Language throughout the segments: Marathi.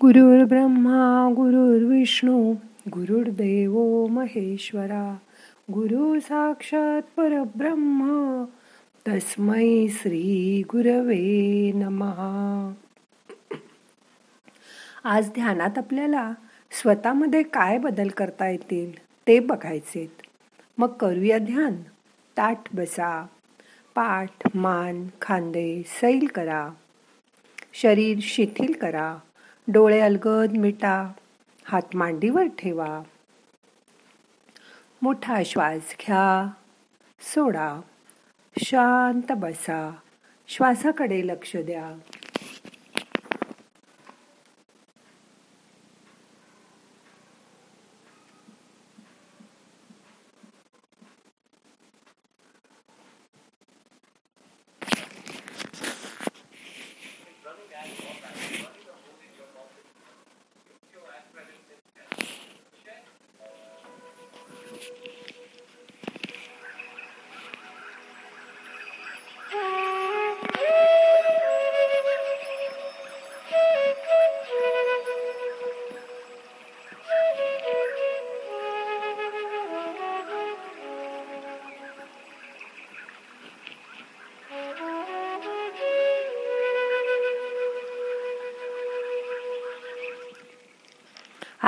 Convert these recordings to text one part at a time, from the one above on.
गुरुर् ब्रह्मा गुरुर्विष्णू गुरुर्देव महेश्वरा गुरु साक्षात परब्रह्म तस्मै श्री गुरवे नमहा आज ध्यानात आपल्याला स्वतःमध्ये काय बदल करता येतील ते बघायचेत. मग करूया ध्यान. ताठ बसा. पाठ मान खांदे सैल करा. शरीर शिथिल करा. डोळे अलगद मिटा हात मांडीवर ठेवा. मोठा श्वास घ्या सोडा. शांत बसा. श्वासाकडे लक्ष द्या.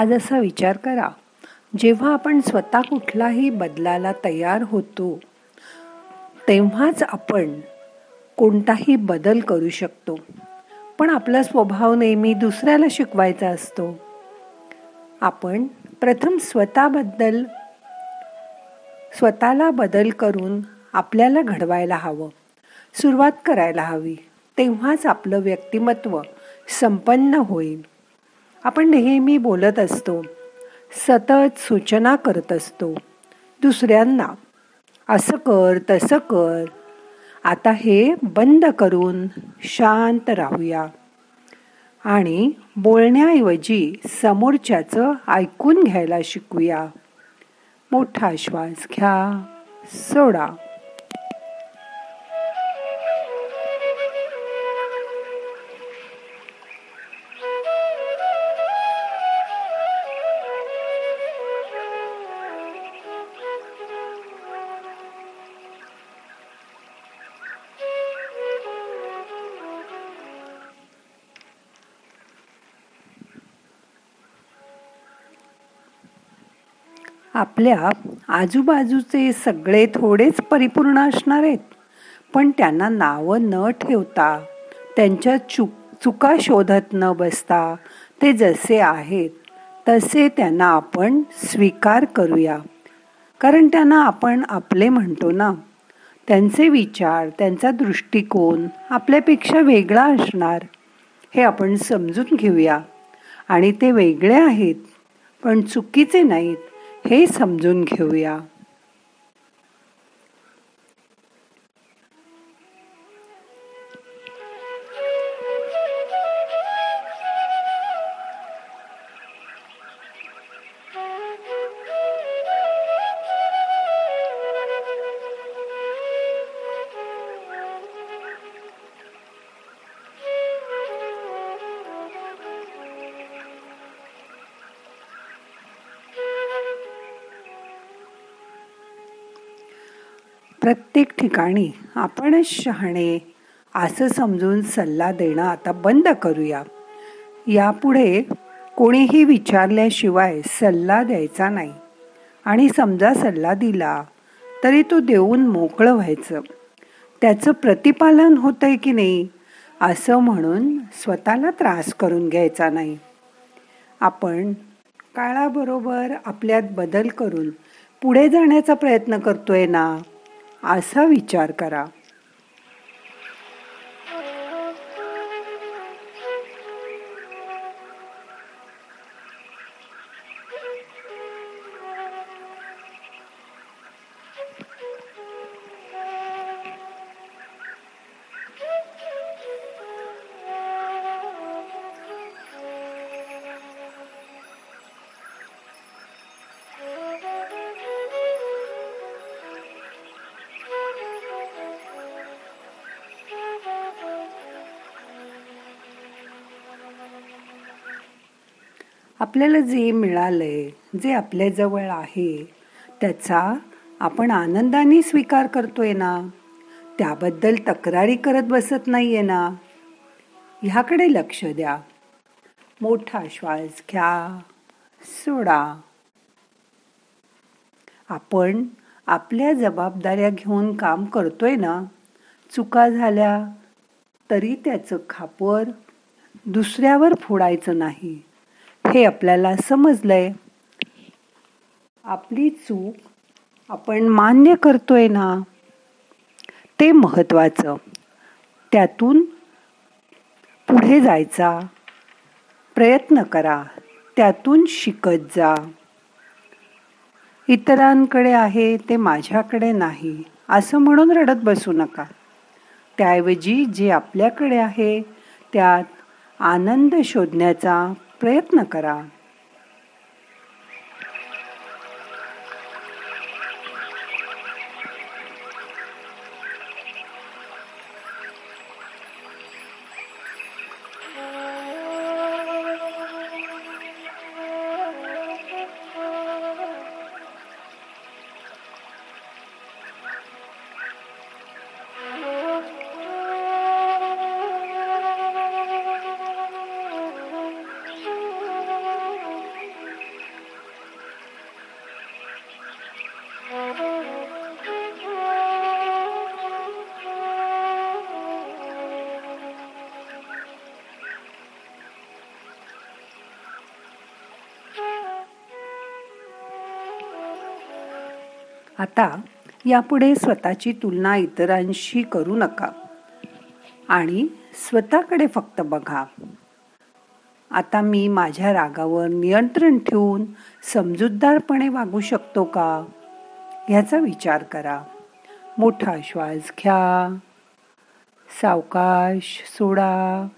आज असा विचार करा. जेव्हा आपण स्वतः कुठलाही बदलाला तयार होतो तेव्हाच आपण कोणताही बदल करू शकतो. पण आपला स्वभाव नेहमी दुसऱ्याला शिकवायचा असतो. आपण प्रथम स्वतःबद्दल स्वतःला बदल करून आपल्याला घडवायला हवं. सुरुवात करायला हवी. तेव्हाच आपलं व्यक्तिमत्व संपन्न होईल. आपण नेहमी बोलत असतो सतत सूचना करत असतो दुसऱ्यांना असं कर तसं कर. आता हे बंद करून शांत राहूया. आणि बोलण्याऐवजी समोरच्याचं ऐकून घ्यायला शिकूया. मोठा श्वास घ्या सोडा. आपल्या आजूबाजूचे सगळे थोडेच परिपूर्ण असणार आहेत. पण त्यांना नावं न ठेवता त्यांच्या चुक चुका शोधत न बसता ते जसे आहेत तसे त्यांना आपण स्वीकार करूया. कारण त्यांना आपण आपले म्हणतो ना. त्यांचे विचार त्यांचा दृष्टिकोन आपल्यापेक्षा वेगळा असणार हे आपण समजून घेऊया. आणि ते वेगळे आहेत पण चुकीचे नाहीत. हे समजून घेऊया. प्रत्येक ठिकाणी आपणच शहाणे असं समजून सल्ला देणं आता बंद करूया. यापुढे कोणीही विचारल्याशिवाय सल्ला द्यायचा नाही. आणि समजा सल्ला दिला तरी तो देऊन मोकळं व्हायचं. त्याचं प्रतिपालन होतंय की नाही असं म्हणून स्वतःला त्रास करून घ्यायचा नाही. आपण काळाबरोबर आपल्यात बदल करून पुढे जाण्याचा प्रयत्न करतोय ना? असा विचार करा. आपल्याला जे मिळालंय जे आपल्याजवळ आहे त्याचा आपण आनंदाने स्वीकार करतोय ना? त्याबद्दल तक्रारी करत बसत नाहीये ना? ह्याकडे लक्ष द्या. मोठा श्वास घ्या. सोडा. आपण आपल्या जबाबदाऱ्या घेऊन काम करतोय ना? चुका झाल्या तरी त्याचं खापर दुसऱ्यावर फोडायचं नाही. हे आपल्याला समजलंय. आपली चूक आपण मान्य करतोय ना ते महत्वाचं त्यातून पुढे जायचा प्रयत्न करा. त्यातून शिकत जा. इतरांकडे आहे ते माझ्याकडे नाही. असं म्हणून रडत बसू नका. त्याऐवजी जे आपल्याकडे आहे त्यात आनंद शोधण्याचा प्रयत्न करा आता यापुढे स्वतःची तुलना इतरांशी करू नका. आणि स्वतःकडे फक्त बघा. आता मी माझ्या रागावर नियंत्रण ठेवून समजूतदारपणे वागू शकतो का? ह्याचा विचार करा. मोठा श्वास घ्या. सावकाश सोडा.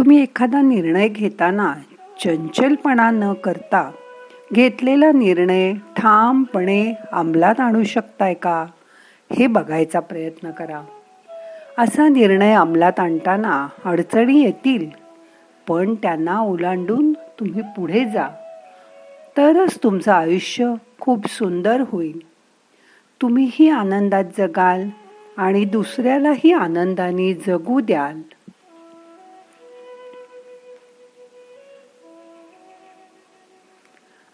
तुम्ही एखादा निर्णय घेताना चंचलपणा न करता घेतलेला निर्णय ठामपणे अंमलात आणू शकताय का? हे बघायचा प्रयत्न करा. असा निर्णय अंमलात आणताना अडचणी येतील पण त्यांना ओलांडून तुम्ही पुढे जा. तरच तुमचं आयुष्य खूप सुंदर होईल. तुम्हीही आनंदात जगाल आणि दुसऱ्यालाही आनंदाने जगू द्याल.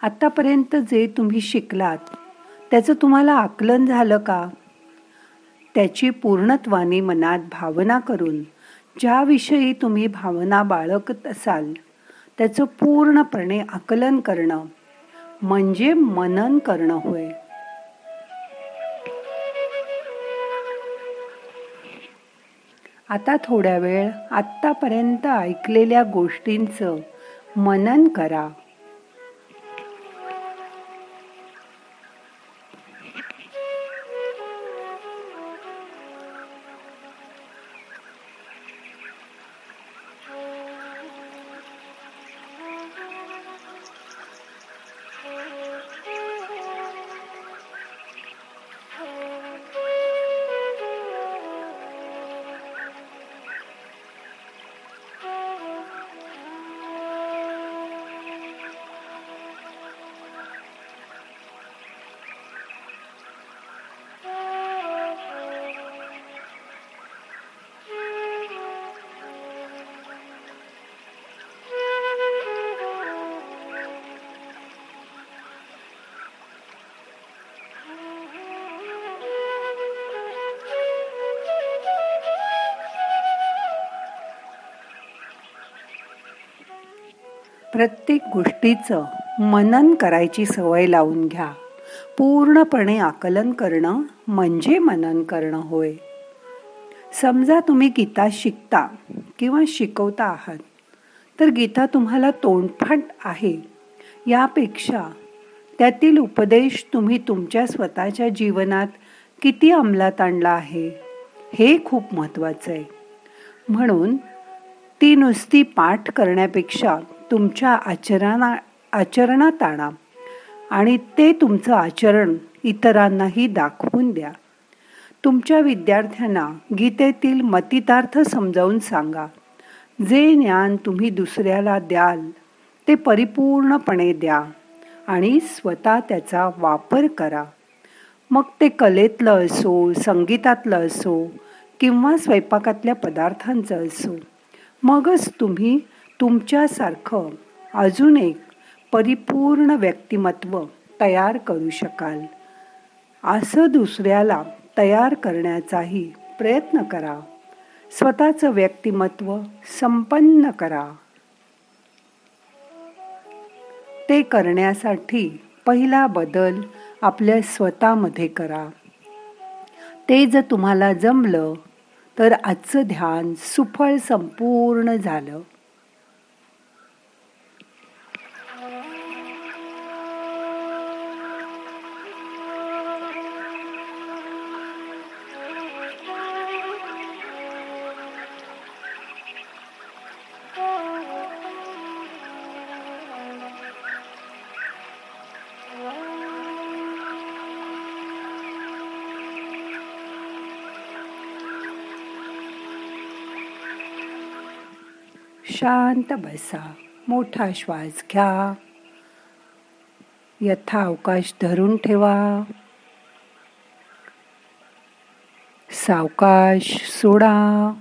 आत्तापर्यंत जे तुम्ही शिकलात त्याचं तुम्हाला आकलन झालं का? त्याची पूर्णत्वाने मनात भावना करून ज्याविषयी तुम्ही भावना बाळगत असाल त्याचं पूर्णपणे आकलन करणं म्हणजे मनन करणं होय. आता थोड्या वेळ आत्तापर्यंत ऐकलेल्या गोष्टींचं मनन करा. प्रत्येक गोष्टीचं मनन करायची सवय लावून घ्या. पूर्णपणे आकलन करणं म्हणजे मनन करणं होय. समजा तुम्ही गीता शिकता किंवा शिकवता आहात तर गीता तुम्हाला तोंडफाट आहे. यापेक्षा त्यातील उपदेश तुम्ही तुमच्या स्वतःच्या जीवनात किती अंमलात आणला आहे हे खूप महत्त्वाचं आहे. म्हणून ती नुसती पाठ करण्यापेक्षा तुमच्या आचरणा आचरणात आणा आणि ते तुमचं आचरण इतरांनाही दाखवून द्या. तुमच्या विद्यार्थ्यांना गीतेतील मतितार्थ समजावून सांगा. जे ज्ञान तुम्ही दुसऱ्याला द्याल ते परिपूर्णपणे द्या आणि स्वतः त्याचा वापर करा. मग ते कलेतलं असो संगीतातलं असो किंवा स्वयंपाकातल्या पदार्थांचं असो मगच तुम्ही तुमच्यासारखं अजून एक परिपूर्ण व्यक्तिमत्व तयार करू शकाल. असं दुसऱ्याला तयार करण्याचाही प्रयत्न करा. स्वतःचं व्यक्तिमत्व संपन्न करा. ते करण्यासाठी पहिला बदल आपल्या स्वतःमध्ये करा. ते जर तुम्हाला जमलं तर आजचं ध्यान सुफळ संपूर्ण झालं. शांत बसा मोठा श्वास घ्या. यथा अवकाश धरून ठेवा. सावकाश सोडा.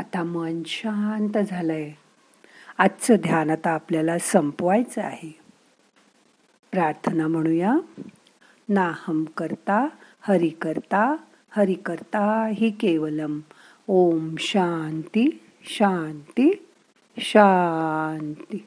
आता मन शांत झालंय. आजचं ध्यान आता आपल्याला संपवायचं आहे. प्रार्थना म्हणूया. नाहम करता हरि करता हरि करता हि केवलम. ओम शांती शांती शांती.